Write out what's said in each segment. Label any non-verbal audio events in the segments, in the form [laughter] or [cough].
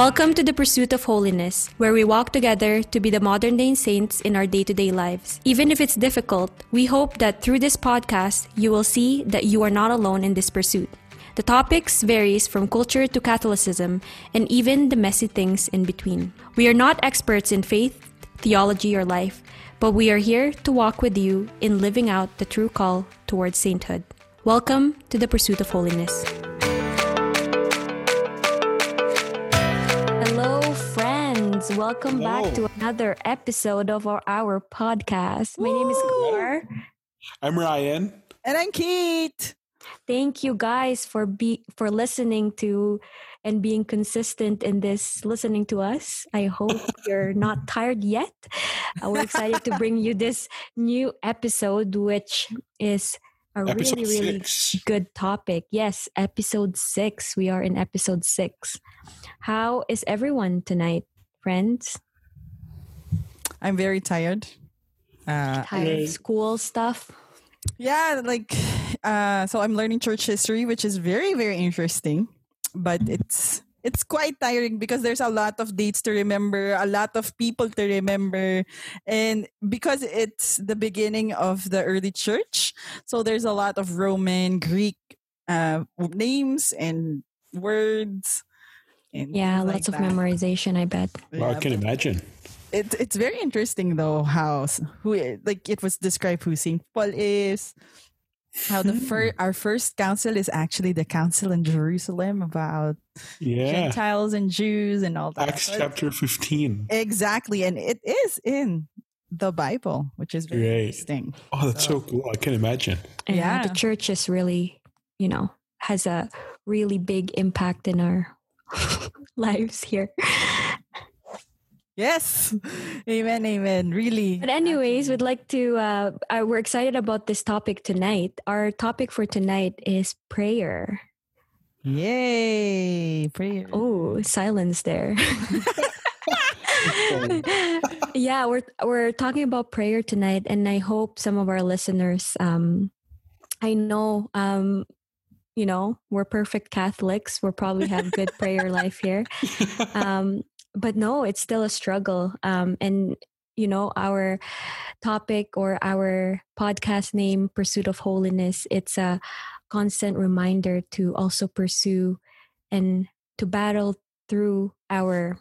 Welcome to the Pursuit of Holiness, where we walk together to be the modern day saints in our day to day lives. Even if it's difficult, we hope that through this podcast, you will see that you are not alone in this pursuit. The topics varies from culture to Catholicism and even the messy things in between. We are not experts in faith, theology, or life, but we are here to walk with you in living out the true call towards sainthood. Welcome to the Pursuit of Holiness. Friends. Welcome back to another episode of our, our podcast. My name is Woo! Gar. I'm Ryan. And I'm Kate. Thank you guys for be for listening to and being consistent in this listening to us. I hope [laughs] you're not tired yet. Uh, we're excited to bring you this new episode, which is a Episode really, really six. good topic. Yes, episode six. We are in episode six. How is everyone tonight, friends? I'm very tired. Uh, Tired of school stuff? yeah, like, uh, so I'm learning church history, which is very, very interesting, but it's it's quite tiring because there's a lot of dates to remember, a lot of people to remember, and because it's the beginning of the early church, so there's a lot of Roman, Greek uh, names and words. And Yeah, things like lots of that. memorization, I bet. Well, I Yeah, can imagine. it, it's very interesting though how who like it was described who Saint Paul is how the fir- hmm. our first council is actually the council in Jerusalem about Yeah. Gentiles and Jews and all that Acts So it- chapter 15. exactly and it is in the Bible which is very Right. interesting Oh, that's so cool. I can imagine. Yeah, the Yeah. church is really, you know, has a really big impact in our [laughs] lives here. yes amen amen really But anyways, we'd like to. Uh, uh, we're excited about this topic tonight. Our topic for tonight is prayer. yay prayer Oh, silence there. [laughs] [laughs] yeah, we're we're talking about prayer tonight, and I hope some of our listeners. Um, I know, um, you know, we're perfect Catholics. We'll probably have good [laughs] prayer life here. um, but no, it's still a struggle. Um, and you know, our topic or our podcast name, "Pursuit of Holiness," it's a constant reminder to also pursue and to battle through our,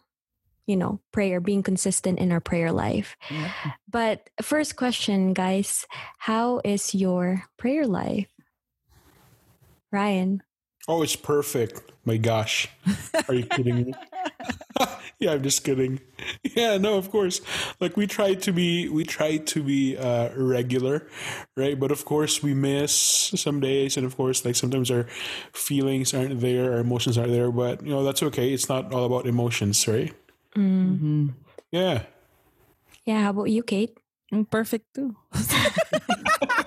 you know, prayer, being consistent in our prayer life. Yeah. But first question, guys, how is your prayer life, Ryan? oh, it's perfect. My gosh. Are you kidding me? [laughs] [laughs] yeah, I'm just kidding. Yeah, no, of course. Like we try to be we try to be uh regular, right? But of course we miss some days and of course like sometimes our feelings aren't there, our emotions aren't there, but you know, that's okay. It's not all about emotions, right? Mm. Mhm. Yeah. Yeah, how about you, Kate? I'm perfect too Of [laughs]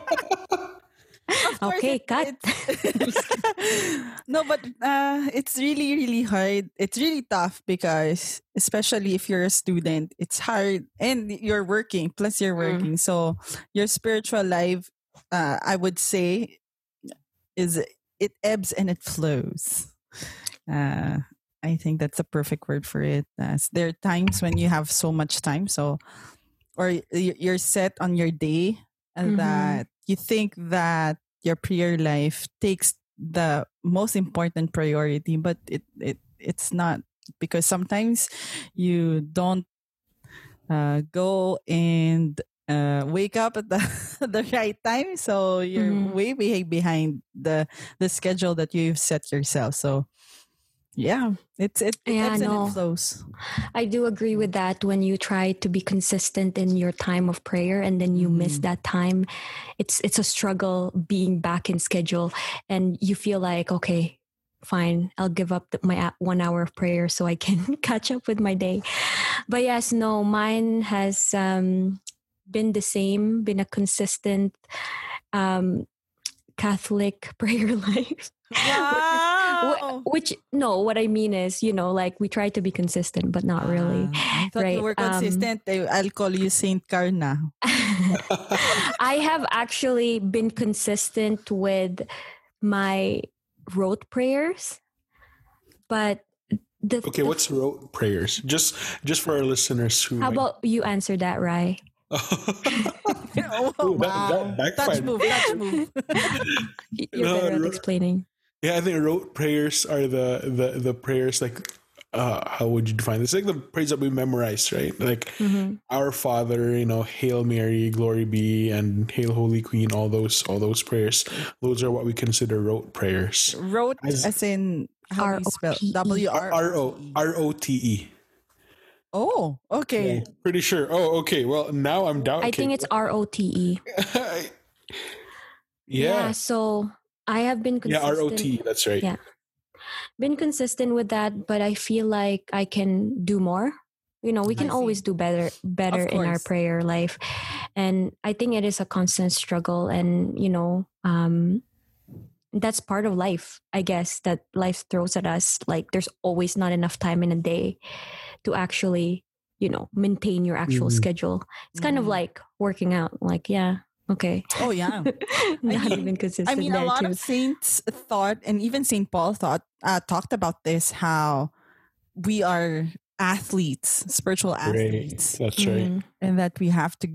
course, Okay, it- cut. [laughs] no, but uh, it's really, really hard. It's really tough because, especially if you're a student, it's hard and you're working. Plus, you're Mm. working, so your spiritual life, uh, I would say, is it ebbs and it flows. Uh, I think that's a perfect word for it. Uh, there are times when you have so much time, so or you're set on your day and Mhm. that you think that your prayer life takes the most important priority but it, it it's not because sometimes you don't uh, go and uh, wake up at the, [laughs] the right time so you're Mhm. way way behind the the schedule that you've set yourself so yeah it's it, it Yeah, no. it flows I do agree with that. When you try to be consistent in your time of prayer and then you miss Mhm. that time, it's it's a struggle being back in schedule, and you feel like okay, fine, I'll give up the, my one hour of prayer so I can [laughs] catch up with my day. But yes, no, mine has um, been the same, been a consistent um, Catholic [laughs] prayer life. [laughs] wow Wh- Which no, what I mean is, you know, like we try to be consistent, but not really. I thought Right, you were um, consistent. I- I'll call you Saint Carna. [laughs] I have actually been consistent with my rote prayers, but the, Okay, the- what's rote prayers? Just just for our listeners who how might- about you answer that, Rai? oh, [laughs] [laughs] Ooh, that- wow. that touch move, touch move. You're No, better at explaining. Yeah, I think rote prayers are the the the prayers like uh how would you define this? Like the prayers that we memorize, right? Like Mhm. Our Father, you know, Hail Mary, Glory be, and Hail Holy Queen. All those all those prayers. Those are what we consider rote prayers. Wrote As- as in how do you spell R-O-T-E. W R R O R O T E. Oh, okay. Pretty sure. Oh, okay. Well, now I'm doubting. I think it's R O T E. [laughs] yeah. So I have been Yeah, consistent. R O T. E, That's right. Yeah. Been consistent with that, but I feel like I can do more. You know, we can always do better better in our prayer life. And I think it is a constant struggle and, you know, um that's part of life, I guess, that life throws at us. Like there's always not enough time in a day to actually, you know, maintain your actual Mhm. schedule. It's kind of Mhm. like working out. Like, yeah, okay. Oh yeah. [laughs] not mean- even consistent I mean, a lot too. of saints thought, and even Saint Paul thought, uh, talked about this how we are athletes, spiritual Right. athletes, That's right. Mhm. and that we have to,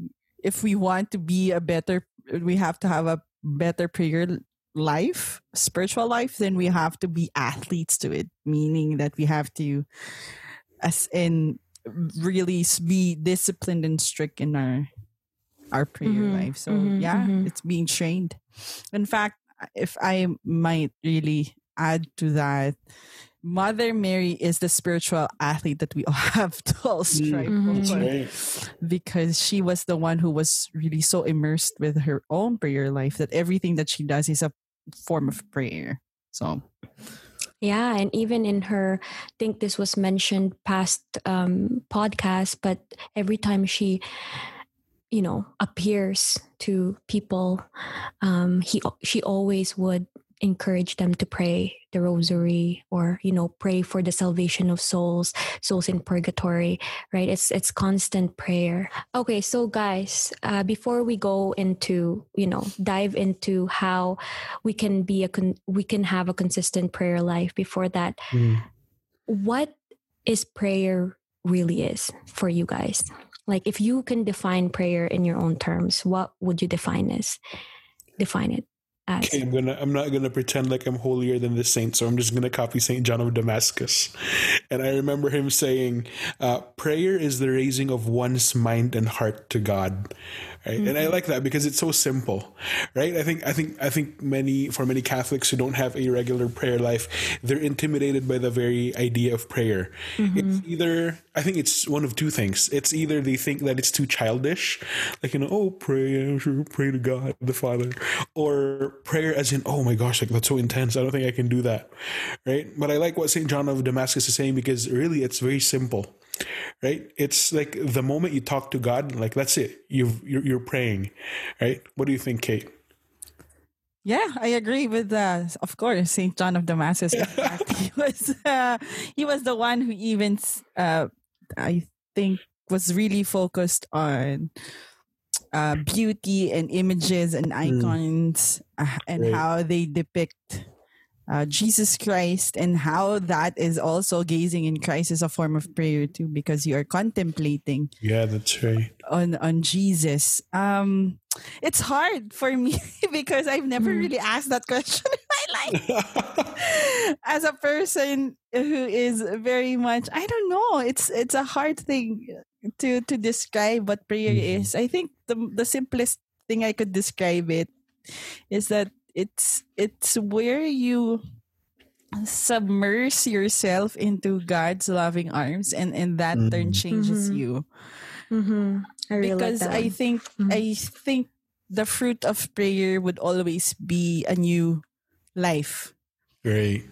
if we want to be a better, we have to have a better prayer life, spiritual life. Then we have to be athletes to it, meaning that we have to, as in, really be disciplined and strict in our our prayer Mhm, life. So mhm, yeah, mhm. it's being trained. In fact, if I might really add to that, Mother Mary is the spiritual athlete that we all [laughs] have to all strive Mhm. That's for right. because she was the one who was really so immersed with her own prayer life that everything that she does is a form of prayer. So Yeah, and even in her, I think this was mentioned past um, podcast, but every time she, you know, appears to people, um, he she always would encourage them to pray the rosary or you know pray for the salvation of souls souls in purgatory right? It's it's constant prayer. Okay so guys uh, before we go into you know dive into how we can be a con- we can have a consistent prayer life before that Mm. what is prayer really is for you guys like if you can define prayer in your own terms what would you define as define it as Okay, I'm gonna. I'm not gonna pretend like I'm holier than the saint. So I'm just gonna copy Saint John of Damascus, and I remember him saying, uh, "Prayer is the raising of one's mind and heart to God." Right, and I mm-hmm. like that because it's so simple, right? I think. I think. I think many for many Catholics who don't have a regular prayer life, they're intimidated by the very idea of prayer. It's mm-hmm. either. I think it's one of two things. It's either they think that it's too childish, like you know, oh, pray, pray to God the Father, or prayer as in, oh my gosh, like that's so intense. I don't think I can do that, right? But I like what Saint John of Damascus is saying because really, it's very simple, right? It's like the moment you talk to God, like that's it. You've you're, you're praying, right? What do you think, Kate? Yeah, I agree with uh, of course Saint John of Damascus. [laughs] [laughs] He was uh, he was the one who even uh, I think was really focused on uh, beauty and images and icons uh, and Right. how they depict uh, Jesus Christ and how that is also gazing in Christ is a form of prayer too because you are contemplating Yeah, that's right. on on Jesus. Um it's hard for me [laughs] because I've never Mm. really asked that question in my life. [laughs] [laughs] As a person who is very much I don't know, it's it's a hard thing to to describe what prayer Mhm. is. I think the the simplest thing I could describe it is that it's it's where you submerge yourself into God's loving arms and and that turn Mhm. changes Mhm. you mm-hmm. I really because like that I one. think Mhm. I think the fruit of prayer would always be a new life. Right.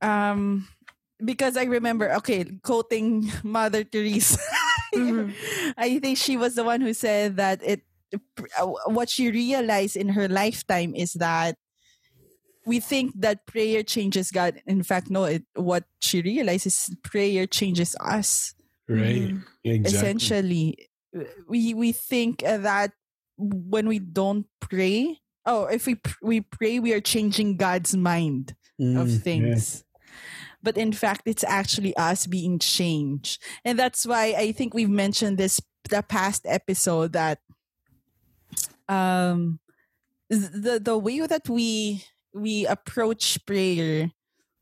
Um because I remember okay, quoting [laughs] Mother Teresa. Mhm. [laughs] I think she was the one who said that it what she realized in her lifetime is that we think that prayer changes God. In fact, no, it, what she realized is prayer changes us. Right. Mhm. Exactly. essentially we we think uh, that when we don't pray oh if we pr- we pray we are changing god's mind Mm, of yeah. things but in fact, it's actually us being changed. And that's why I think we've mentioned this the past episode that um the the way that we we approach prayer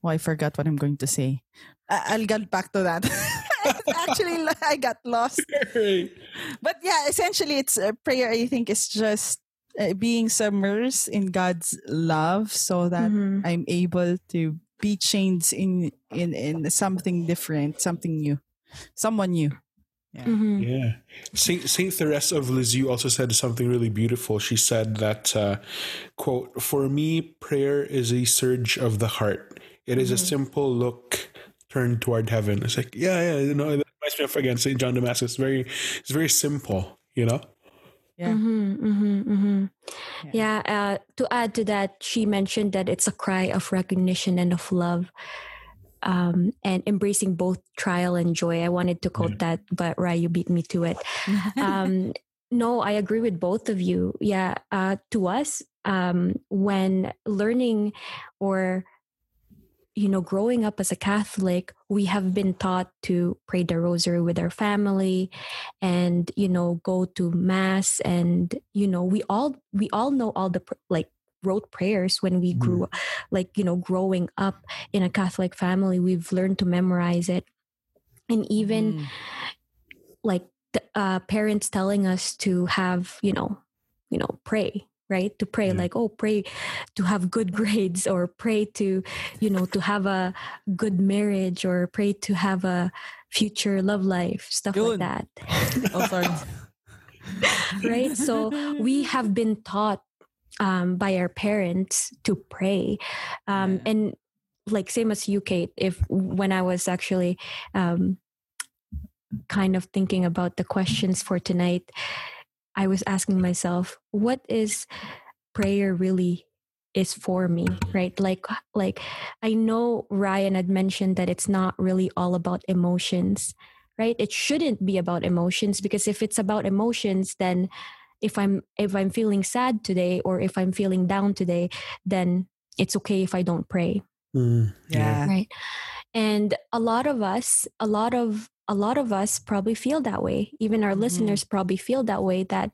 oh i forgot what i'm going to say. I, will get back to that. [laughs] Actually i got lost. [laughs] But yeah essentially it's uh, prayer i think is just uh, being submersed in god's love so that mm-hmm. i'm able to be changed in in in something different something new someone new yeah. Mm-hmm. yeah. Saint Saint Therese of Lisieux also said something really beautiful. She said that uh, quote, "For me, prayer is a surge of the heart. It is mm-hmm. a simple look turned toward heaven." It's like, yeah, yeah, you know, that reminds me of again Saint John Damascus. Very, it's very simple, you know. Yeah. Mm-hmm, mm-hmm, mm-hmm. Yeah. yeah uh, to add to that, she mentioned that it's a cry of recognition and of love um, and embracing both trial and joy. I wanted to quote that, but Rai, you beat me to it. [laughs] Um, no, I agree with both of you. Yeah, uh, to us, um, when learning or you know, growing up as a Catholic, we have been taught to pray the rosary with our family and, you know, go to mass and, you know, we all, we all know all the like rote prayers when we grew mm. like you know growing up in a catholic family we've learned to memorize it. And even mm. like the, uh, parents telling us to have you know you know pray right? To pray like oh pray to have good [laughs] grades or pray to you know to have a good marriage or pray to have a future love life stuff like that. [laughs] Oh sorry. [laughs] Right? So we have been taught um, by our parents to pray. Um, yeah. and like same as you kate if when i was actually um, kind of thinking about the questions for tonight i was asking myself what is prayer really is for me? Right? Like like i know ryan had mentioned that it's not really all about emotions right? It shouldn't be about emotions because if it's about emotions then if i'm if i'm feeling sad today or if i'm feeling down today then it's okay if i don't pray. Mm, yeah. Right. And a lot of us a lot of a lot of us probably feel that way. Even our mm-hmm. listeners probably feel that way that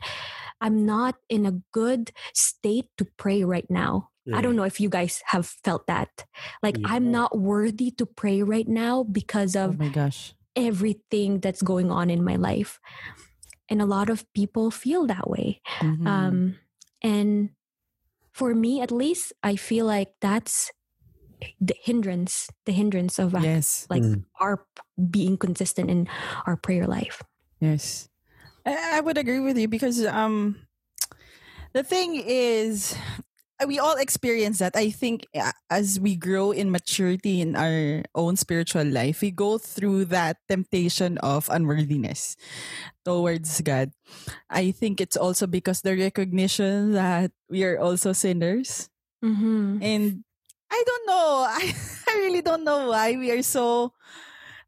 i'm not in a good state to pray right now. I don't know if you guys have felt that. Like yeah. I'm not worthy to pray right now because oh of oh my gosh. everything that's going on in my life and a lot of people feel that way mm-hmm. um, and for me at least i feel like that's the hindrance the hindrance of yes. like mm. our being consistent in our prayer life yes i would agree with you because um the thing is we all experience that. I think as we grow in maturity in our own spiritual life, we go through that temptation of unworthiness towards God. I think it's also because the recognition that we are also sinners. Mm-hmm. And I don't know. [laughs] I, I really don't know why we are so.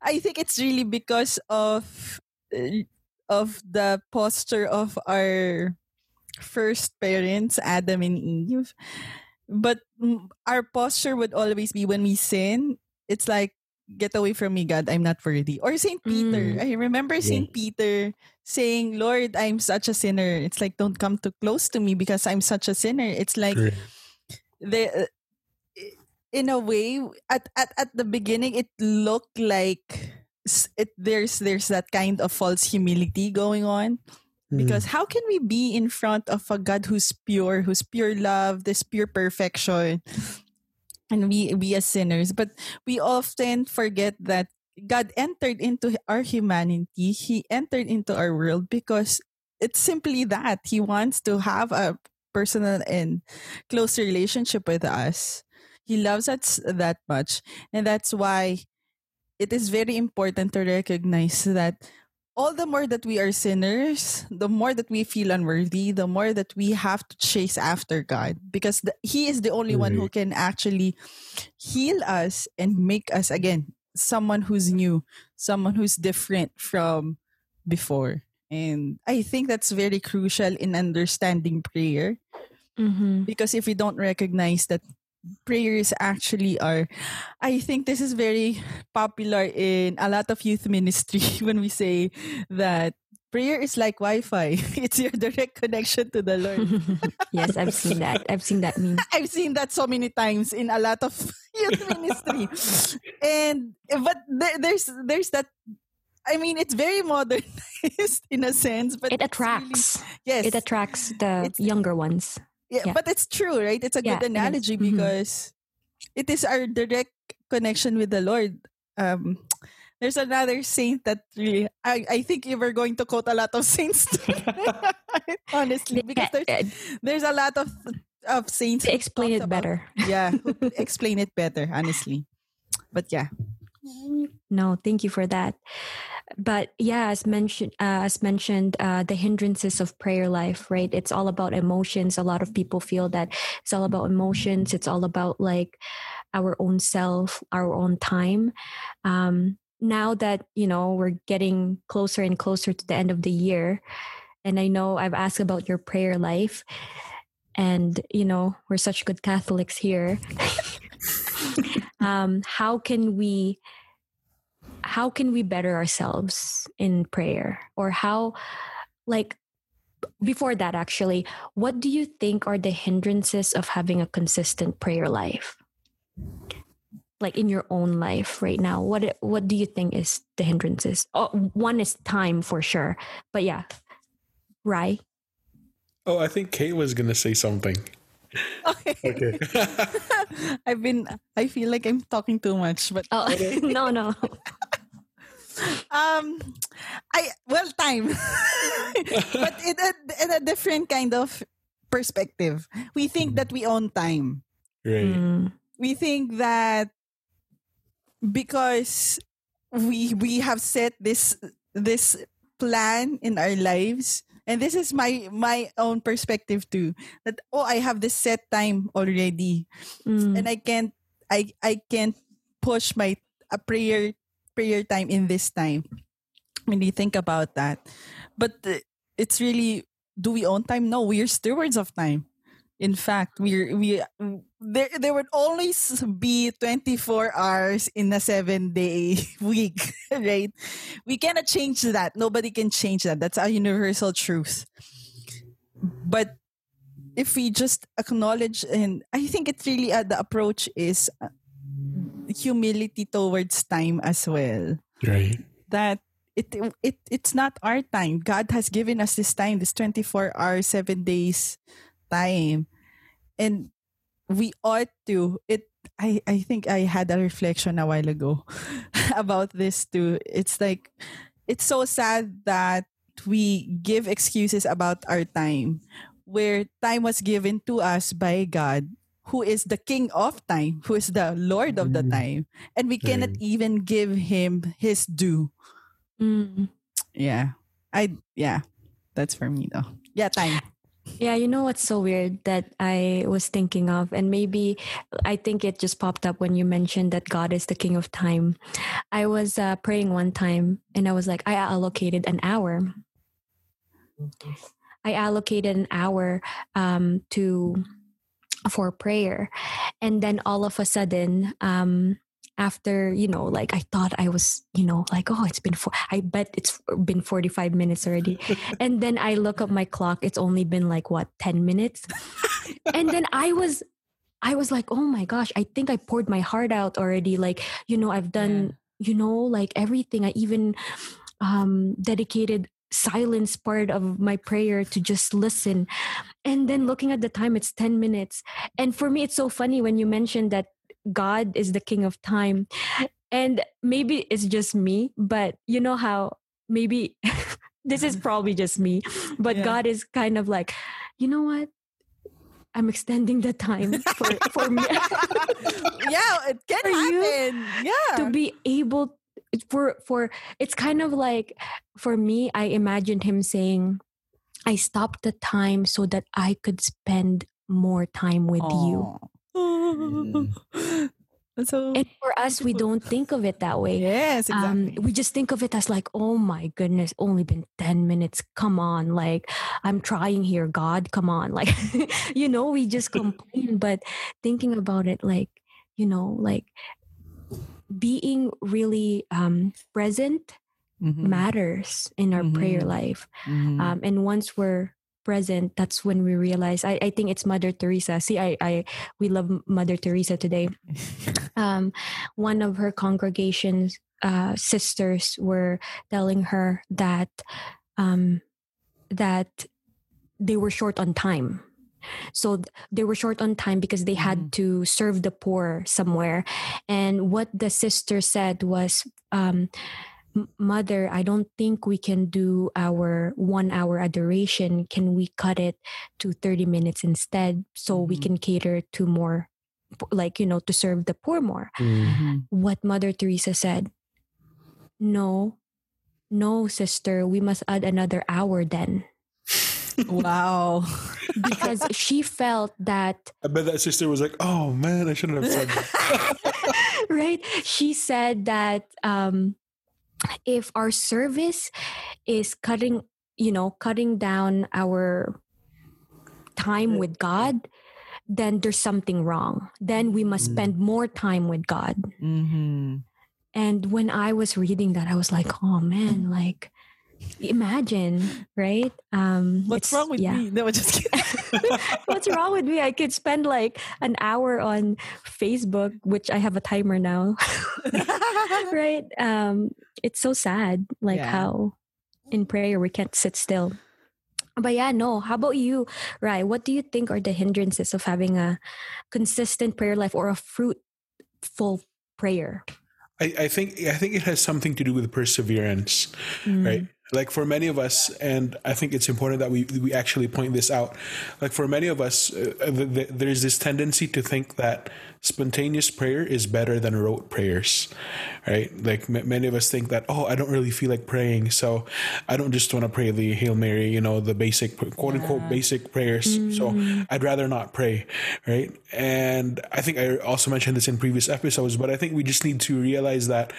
I think it's really because of uh, of the posture of our first parents, Adam and Eve. But our posture would always be when we sin, it's like, get away from me, God, I'm not worthy. Or St. Peter. Mm. I remember yeah. St. Peter saying, Lord, I'm such a sinner. It's like, don't come too close to me because I'm such a sinner. It's like, the, uh, in a way, at, at, at the beginning, it looked like it there's there's that kind of false humility going on because mm. how can we be in front of a God who's pure, who's pure love, this pure perfection, and we we as sinners? But we often forget that God entered into our humanity. He entered into our world because it's simply that He wants to have a personal and close relationship with us. He loves us that much, and that's why it is very important to recognize that all the more that we are sinners, the more that we feel unworthy, the more that we have to chase after God because the, He is the only one who can actually heal us and make us, again, someone who's new, someone who's different from before. And I think that's very crucial in understanding prayer mm-hmm. because if we don't recognize that prayers actually are. I think this is very popular in a lot of youth ministry [laughs] when we say that prayer is like wi-fi. [laughs] It's your direct connection to the lord. [laughs] Yes i've seen that. I've seen that meme. I've seen that so many times in a lot of youth ministry. And but there, there's there's that I mean, it's very modernized in a sense, but it attracts. Really, yes, it attracts the younger ones. Yeah, yeah, but it's true, right? It's a yeah, good analogy mm-hmm. because it is our direct connection with the Lord. Um, [tsk] there's another saint that really I, I think you were going to quote a lot of [laughs] saints [laughs] honestly because there's, there's a lot of of saints explain it about, better yeah [laughs] explain it better honestly but yeah no thank you for that. But yeah as mentioned uh, as mentioned uh, the hindrances of prayer life right? It's all about emotions. A lot of people feel that it's all about emotions. It's all about like our own self our own time. Um, now that you know we're getting closer and closer to the end of the year and i know i've asked about your prayer life and you know we're such good catholics here. [laughs] Um, how can we how can we better ourselves in prayer? Or how like before that actually what do you think are the hindrances of having a consistent prayer life? Like in your own life right now what what do you think is the hindrances? Oh, one is time for sure but yeah. Right oh i think kate was gonna say something. [laughs] Okay, okay. [laughs] i've been i feel like i'm talking too much but oh [laughs] no no um i well time [laughs] but [laughs] in a, in a different kind of perspective we think that we own time right mm. we think that because we we have set this this plan in our lives and this is my my own perspective too that oh i have this set time already mm. and i can't i i can't push my a prayer prayer time in this time when you think about that but it's really do we own time no we are stewards of time in fact, we we there there would always be 24 hours in a 7 day [laughs] week, right? We cannot change that. Nobody can change that. That's a universal truth. But if we just acknowledge and I think it's really uh, the approach is uh, humility towards time as well. Right. That it it it's not our time. God has given us this time, this 24 hour 7 days time and we ought to it i i think i had a reflection a while ago [laughs] about this too it's like it's so sad that we give excuses about our time where time was given to us by god who is the king of time who is the lord of the mm. time and we cannot even give him his due mm. yeah i yeah that's for me though yeah time yeah, you know what's so weird that I was thinking of, and maybe I think it just popped up when you mentioned that God is the king of time. I was uh, praying one time and I was like, I allocated an hour. I allocated an hour um, to for prayer, and then all of a sudden, um, after you know like i thought i was you know like oh it's been four i bet it's been 45 minutes already. [laughs] And then i look up my clock it's only been like what 10 minutes? And then i was i was like oh my gosh i think i poured my heart out already. Like you know i've done yeah. you know like everything. I even um dedicated silence part of my prayer to just listen and then looking at the time it's 10 minutes and for me it's so funny when you mentioned that God is the king of time. And maybe it's just me, but you know how maybe [laughs] this is mm-hmm. probably just me, but yeah. God is kind of like, you know what? I'm extending the time for, for me. [laughs] yeah, it can [laughs] for happen. yeah. To be able for for it's kind of like for me, I imagined him saying, I stopped the time so that I could spend more time with Aww. you. [laughs] So and for us, we don't think of it that way. yes, Um, we just think of it as like, oh my goodness, only been 10 minutes. Come on. Like, I'm trying here, God. Come on. [laughs] Like, you know, we just [laughs] complain. But thinking about it, like, you know, like being really um, present Mhm, matters in our prayer Mhm. life. mhm. Um, and once we're present, that's when we realize. I, I think it's Mother Teresa. See, I, I we love Mother Teresa today. [laughs] Um, one of her congregation's uh, sisters were telling her that um, that they were short on time. So they were short on time because they had Mhm. to serve the poor somewhere. And what the sister said was, um, Mother, I don't think we can do our one hour adoration. Can we cut it to 30 minutes instead so we Mhm. can cater to more, like, you know, to serve the poor more? Mm. Mhm. What Mother Teresa said, no, no, sister, we must add another hour then. Wow. [laughs] Because she felt that I bet that sister was like, "Oh man, I shouldn't have said that." [laughs] right she said that um if our service is cutting you know cutting down our time with god then there's something wrong then we must Mm. spend more time with god hmm and when i was reading that i was like oh man like imagine right um What's wrong with yeah. me? No, just kidding. [laughs] What's wrong with me? I could spend like an hour on Facebook, which I have a timer now. [laughs] [laughs] right? Um, it's so sad, like Yeah. how in prayer we can't sit still. But yeah, no. How about you, Rai? What do you think are the hindrances of having a consistent prayer life or a fruitful prayer? I, I think I think it has something to do with perseverance. Mm. right like for many of us and i think it's important that we we actually point this out like for many of us uh, th- th- there's this tendency to think that spontaneous prayer is better than rote prayers right? Like m- many of us think that oh i don't really feel like praying so i don't just want to pray the hail mary you know the basic quote unquote basic prayers. So i'd rather not pray right? And i think i also mentioned this in previous episodes but i think we just need to realize that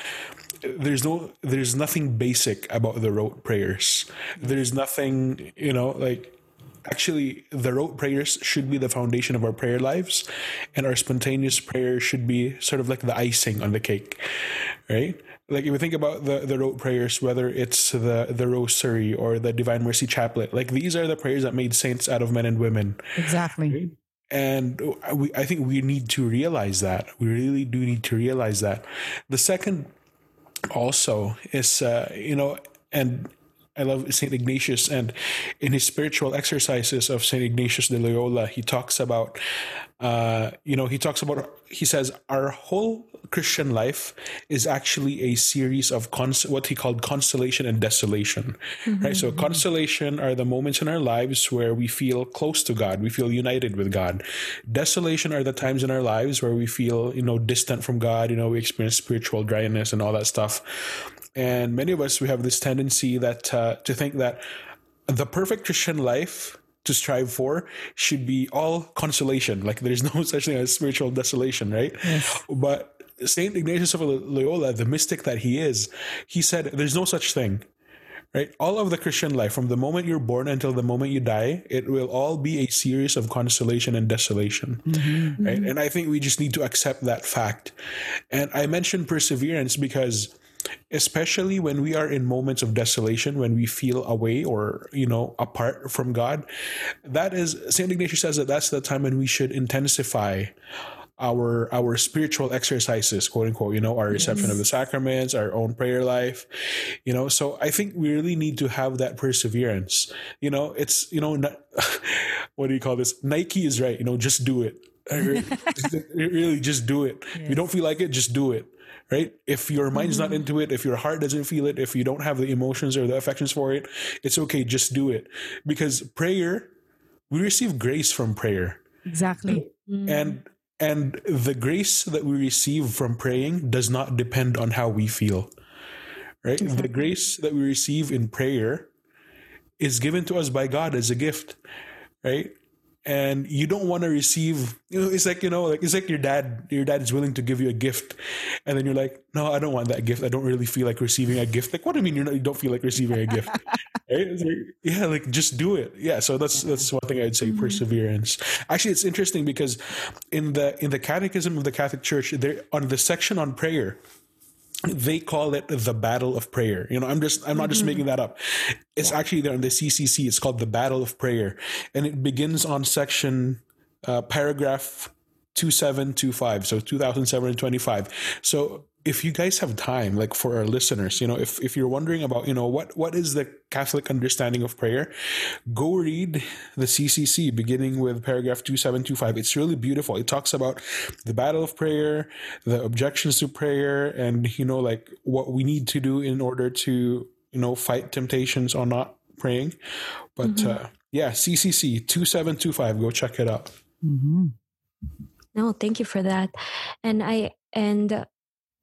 there's no there's nothing basic about the rote prayers there's nothing you know like actually the rote prayers should be the foundation of our prayer lives and our spontaneous prayer should be sort of like the icing on the cake right like if you think about the the rote prayers whether it's the the rosary or the divine mercy chaplet like these are the prayers that made saints out of men and women exactly. and we, I think we need to realize that. We really do need to realize that. The second also is, uh, you know, and I love St. Ignatius, and in his spiritual exercises of St. Ignatius de Loyola, he talks about, uh, you know, he talks about, he says, our whole Christian life is actually a series of cons- what he called consolation and desolation, right? So, consolation are the moments in our lives where we feel close to God, we feel united with God. Desolation are the times in our lives where we feel, you know, distant from God, you know, we experience spiritual dryness and all that stuff. And many of us, we have this tendency that uh, to think that the perfect Christian life to strive for should be all consolation. Like there's no [laughs] such thing as spiritual desolation, right? But Saint Ignatius of Loyola, the mystic that he is, he said there's no such thing. Right? All of the Christian life, from the moment you're born until the moment you die, it will all be a series of consolation and desolation. Right? And I think we just need to accept that fact. And I mentioned perseverance because especially when we are in moments of desolation when we feel away or you know apart from god. That is saint ignatius says that that's the time when we should intensify our our spiritual exercises quote unquote you know our reception of the sacraments our own prayer life you know. So i think we really need to have that perseverance. You know it's you know not, [laughs] what do you call this? Nike is right you know just do it [laughs] really just do it if you don't feel like it just do it right? If your mind's not mm-hmm. into it, if your heart doesn't feel it, if you don't have the emotions or the affections for it, it's okay. Just do it. Because prayer, we receive grace from prayer. Exactly. Mm. And and the grace that we receive from praying does not depend on how we feel. Right? The grace that we receive in prayer is given to us by God as a gift. Right? And you don't want to receive you know it's like you know like it's like your dad your dad is willing to give you a gift and then you're like no i don't want that gift. I don't really feel like receiving a gift. Like what do you mean you're not, you don't feel like receiving a gift? [laughs] Right? like, yeah like just do it. Yeah so that's that's one thing i'd say mm-hmm. perseverance. Actually it's interesting because in the in the catechism of the catholic church there on the section on prayer they call it the battle of prayer. You know, I'm just, I'm not mm-hmm. just making that up. It's actually there in the CCC. It's called the battle of prayer. And it begins on section, uh, paragraph 2725. So 2725. So if you guys have time, like for our listeners, you know, if, if you're wondering about, you know, what, what is the Catholic understanding of prayer, go read the CCC beginning with paragraph 2725. It's really beautiful. It talks about the battle of prayer, the objections to prayer, and, you know, like what we need to do in order to, you know, fight temptations on not praying. But, mm-hmm. uh, yeah, CCC 2725. Go check it out. Mm-hmm. No, thank you for that. And I, and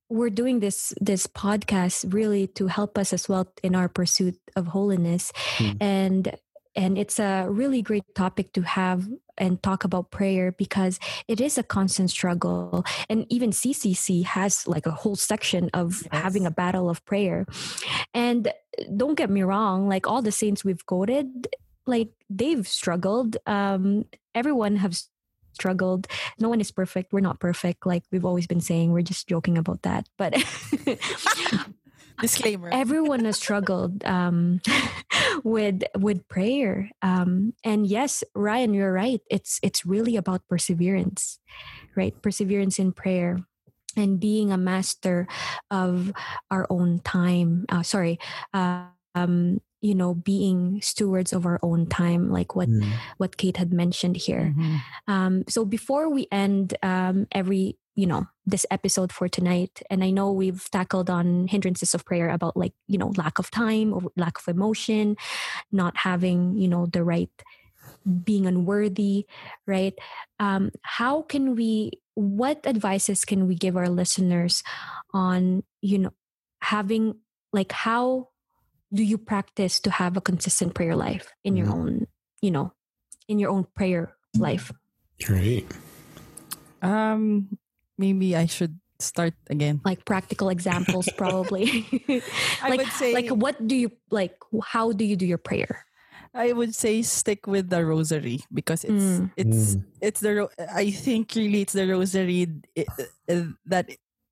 we're doing this this podcast really to help us as well in our pursuit of holiness mm. and and it's a really great topic to have and talk about prayer because it is a constant struggle and even ccc has like a whole section of yes. having a battle of prayer and don't get me wrong like all the saints we've quoted like they've struggled um everyone has struggled. No one is perfect. We're not perfect. Like we've always been saying, we're just joking about that. But [laughs] disclaimer [laughs] everyone has struggled um, [laughs] with with prayer um, and yes ryan you're right it's it's really about perseverance right perseverance in prayer and being a master of our own time uh, sorry uh, um, you know being stewards of our own time like what mm. what kate had mentioned here mm-hmm. um, so before we end um, every you know this episode for tonight and i know we've tackled on hindrances of prayer about like you know lack of time or lack of emotion not having you know the right being unworthy right um, how can we what advices can we give our listeners on you know having like how do you practice to have a consistent prayer life in your mm-hmm. own you know in your own prayer life great um maybe i should start again like practical examples [laughs] probably [laughs] i like, would say like what do you like how do you do your prayer I would say stick with the rosary because it's mm. it's mm. it's the I think really it's the rosary that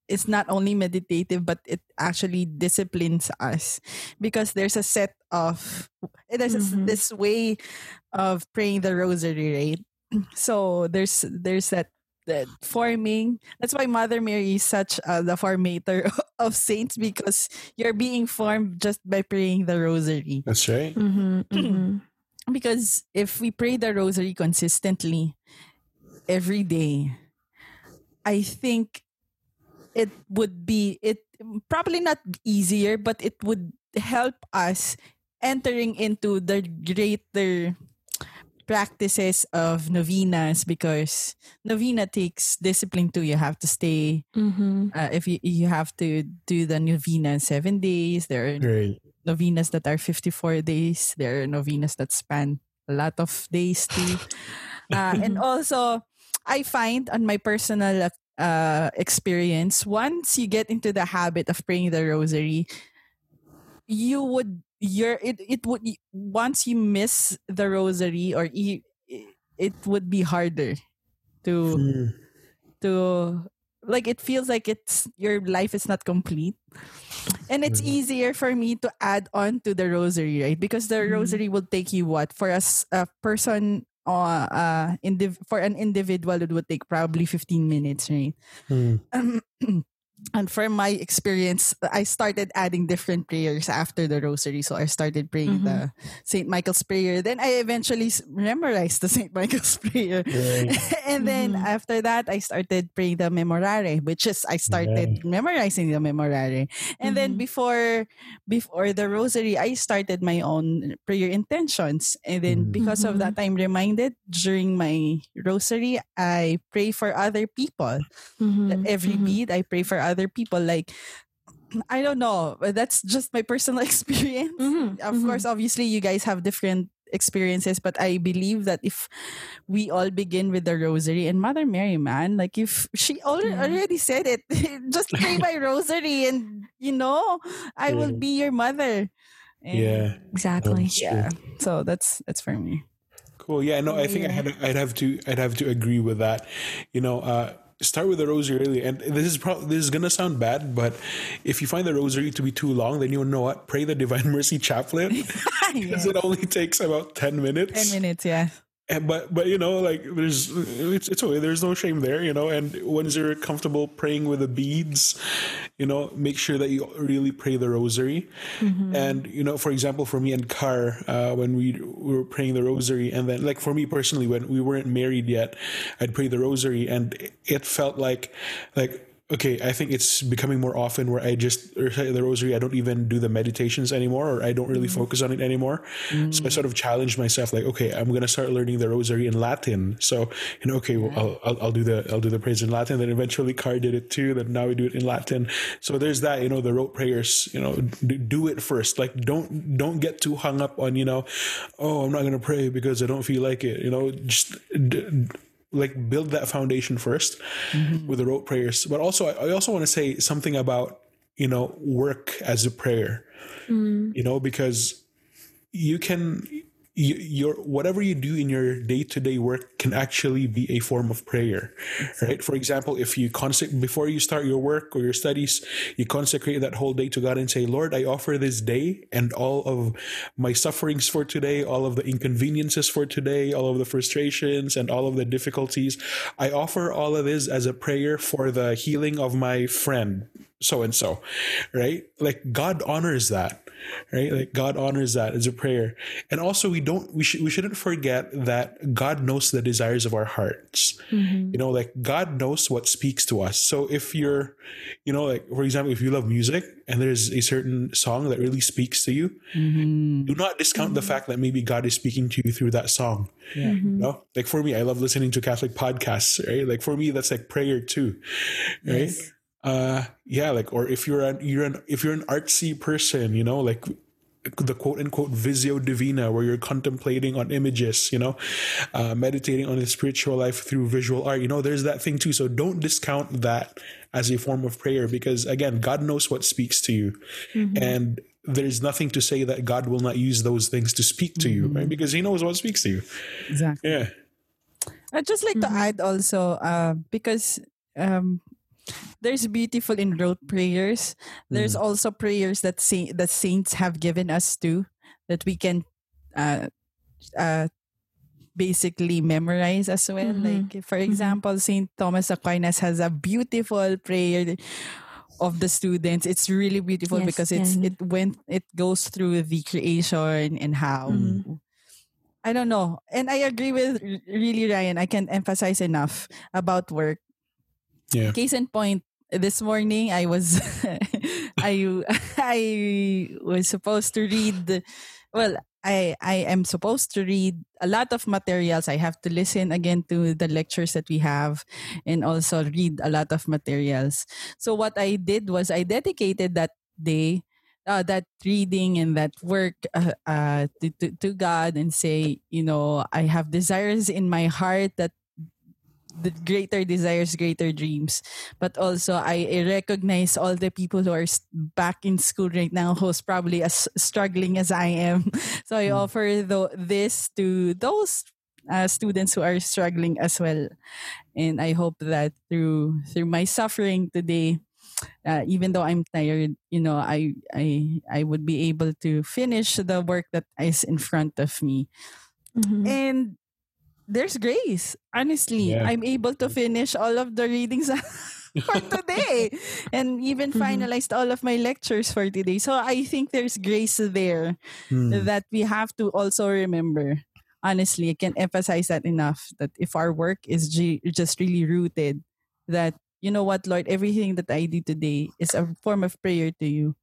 it's not only meditative but it actually disciplines us because there's a set of there's mm-hmm. this way of praying the rosary right [clears throat] so there's there's that that forming that's why mother mary is such uh, the formator [laughs] of saints because you're being formed just by praying the rosary that's right mm-hmm, [clears throat] mm-hmm. because if we pray the rosary consistently every day i think it would be it probably not easier but it would help us entering into the greater practices of novenas because novena takes discipline too you have to stay mm-hmm. uh, if you you have to do the novena seven days there are Great. novenas that are 54 days there are novenas that span a lot of days too [laughs] uh, and also I find on my personal uh, experience, once you get into the habit of praying the rosary, you would you're it, it would once you miss the rosary or you, it would be harder to mm. to like it feels like it's your life is not complete and it's mm. easier for me to add on to the rosary right because the mm. rosary will take you what for us a person uh, uh indiv- for an individual it would take probably 15 minutes right mm. um, [clears throat] and from my experience, I started adding different prayers after the rosary. So I started praying mm-hmm. the St. Michael's prayer. Then I eventually memorized the [laughs] St. Michael's prayer. [laughs] And then mm-hmm. after that, I started praying the Memorare, which is I started memorizing the Memorare. And mm-hmm. then before before the rosary, I started my own prayer intentions. And then mm-hmm. because of that, I'm reminded during my rosary, I pray for other people. Mm-hmm. Every mm-hmm. bead, I pray for other people like I don't know. That's just my personal [laughs] experience. Mm-hmm. Of mm-hmm. course, obviously, you guys have different experiences, but I believe that if we all begin with the rosary and Mother Mary, man, like if she already, Yeah. already said it, [laughs] just pray my rosary and you know, I will be your mother. And Yeah. Exactly. Yeah. So that's that's for me. Cool. Yeah, no, I think I Yeah. had I'd have to I'd have to agree with that. You know, uh start with the rosary and this is probably this is gonna sound bad but if you find the rosary to be too long then you know what? Pray the divine [laughs] mercy chaplet. [laughs] Because it only takes about 10 minutes. Ten minutes, yeah. And but but you know like there's it's, it's okay. There's no shame there you know. And once you're comfortable praying with the beads you know make sure that you really pray the rosary. And you know for example for me and car uh, when we, we were praying the rosary and then like for me personally when we weren't married yet i'd pray the rosary and it felt like like okay, I think it's becoming more often where I just recite the rosary. I don't even do the meditations anymore, or I don't really mm-hmm. focus on it anymore. So I sort of mm. challenged myself, like, okay, I'm gonna start learning the rosary in Latin. So you know, okay, well, I'll, I'll I'll do the I'll do the praise in Latin. Then eventually, Car did it too. Then now we do it in Latin. So there's that. You know, the rote prayers. You know, do, do it first. Like, don't don't get too hung up on you know, oh, I'm not gonna pray because I don't feel like it. You know, just. D- like build that foundation 1st mm-hmm. with the rote prayers. But also I, I also want to say something about you know work as a prayer. Mm. You know because you can your whatever you do in your day-to-day work can actually be a form of prayer right? For example if you consec- before you start your work or your studies you consecrate that whole day to god and say lord i offer this day and all of my sufferings for today all of the inconveniences for today all of the frustrations and all of the difficulties. I offer all of this as a prayer for the healing of my friend so and so right? Like god honors that right? Like god honors that as a prayer. And also we don't we should we shouldn't forget that god knows the desires of our hearts. Mm-hmm. You know like god knows what speaks to us. So if you're you know like for example if you love music and there's a certain song that really speaks to you mm-hmm. do not discount the mm-hmm. fact that maybe god is speaking to you through that song. Yeah. you know? Like for me i love listening to catholic podcasts right? Like for me that's like prayer too right? Yes. Uh yeah like or if you're an you're an if you're an artsy person you know like the quote unquote visio divina where you're contemplating on images you know uh, meditating on the spiritual life through visual art you know there's that thing too. So don't discount that as a form of prayer because again god knows what speaks to you. And there's nothing to say that god will not use those things to speak to you right? Because he knows what speaks to you. Exactly. yeah. I'd just like to add also, uh, because um, there's beautiful in rote prayers. There's also prayers that sa- that saints have given us too, that we can uh, uh, basically memorize as well. Mhm. Like for example, Saint Thomas Aquinas has a beautiful prayer of the students. It's really beautiful Yes, because it's yeah. it went it goes through the creation and how Mhm. I don't know. And I agree with really Ryan. I can't emphasize enough about work. Yeah Case in point, this morning I was [laughs] I I was supposed to read well, I I am supposed to read a lot of materials. I have to listen again to the lectures that we have and also read a lot of materials. So what I did was I dedicated that day uh, that reading and that work uh, uh, to, to, to God and say, you know, I have desires in my heart that greater desires, greater dreams. But also, I, recognize all the people who are back in school right now who's probably as struggling as I am. [laughs] So I offer the, this to those uh, students who are struggling as well. And I hope that through through my suffering today, uh, even though I'm tired, you know, I I I would be able to finish the work that is in front of me. Mhm. And there's grace. Honestly, Yeah. I'm able to finish all of the readings [laughs] for today [laughs] and even Mhm. finalized all of my lectures for today. So I think there's grace there Hmm. that we have to also remember. Honestly, I can't emphasize that enough that if our work is g- just really rooted, that, you know what, Lord, everything that I do today is a form of prayer to you.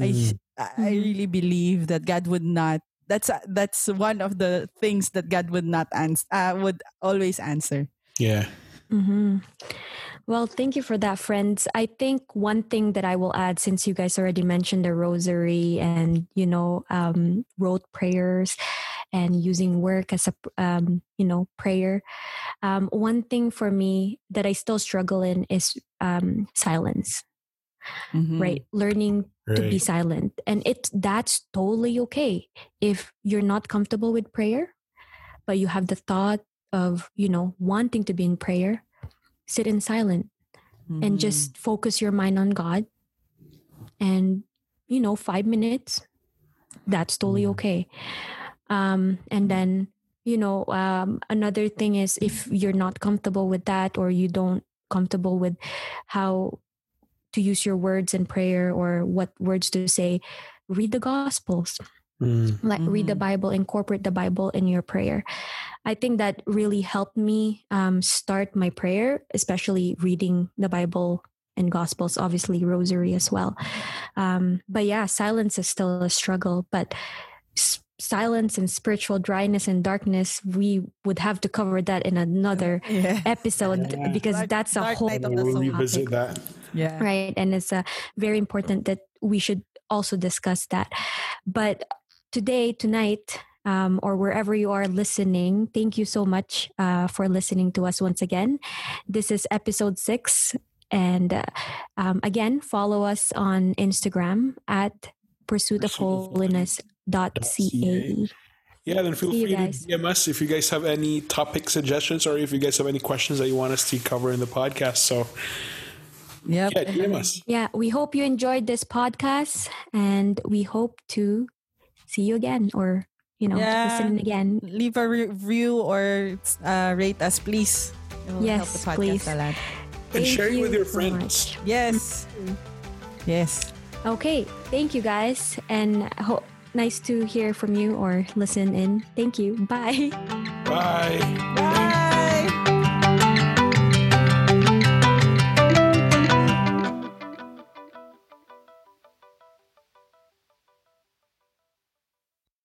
I, Mm. I Mhm. really believe that God would not. That's that's one of the things that God would not answer. Uh, would always answer. yeah hmm Well, thank you for that, friends. I think one thing that I will add, since you guys already mentioned the rosary and you know, um, rote prayers, and using work as a um, you know prayer um, one thing for me that i still struggle in is um, silence Mhm. right learning to be silent and it that's totally okay if you're not comfortable with prayer but you have the thought of you know wanting to be in prayer sit in silent and Mhm. just focus your mind on god and you know 5 minutes that's totally Mm. okay um and then you know um another thing is if you're not comfortable with that or you don't comfortable with how to use your words in prayer or what words to say read the gospels Mm. like read the Mhm. bible incorporate the bible in your prayer i think that really helped me um, start my prayer especially reading the bible and gospels obviously rosary as well um, but yeah silence is still a struggle but s- silence and spiritual dryness and darkness we would have to cover that in another yeah. episode Yeah. because Dark- that's a dark whole night of the We'll revisit topic that. Yeah. right and it's uh, very important that we should also discuss that but today tonight um, or wherever you are listening thank you so much uh, for listening to us once again this is episode six and uh, um, again follow us on instagram at pursuit of holiness dot ca Yeah, then feel See you free to. DM us if you guys have any topic suggestions or if you guys have any questions that you want us to cover in the podcast. So Yep. yeah, DM us. yeah we hope you enjoyed this podcast and we hope to see you again or you know Yeah. listen again Leave a review or uh, rate us, please. It will help Yes, the podcast please. a lot. And Thank share it with you your so friends. much. Yes. Yes. Okay, thank you guys, and ho- nice to hear from you or listen in. Thank you. Bye. Bye. Bye.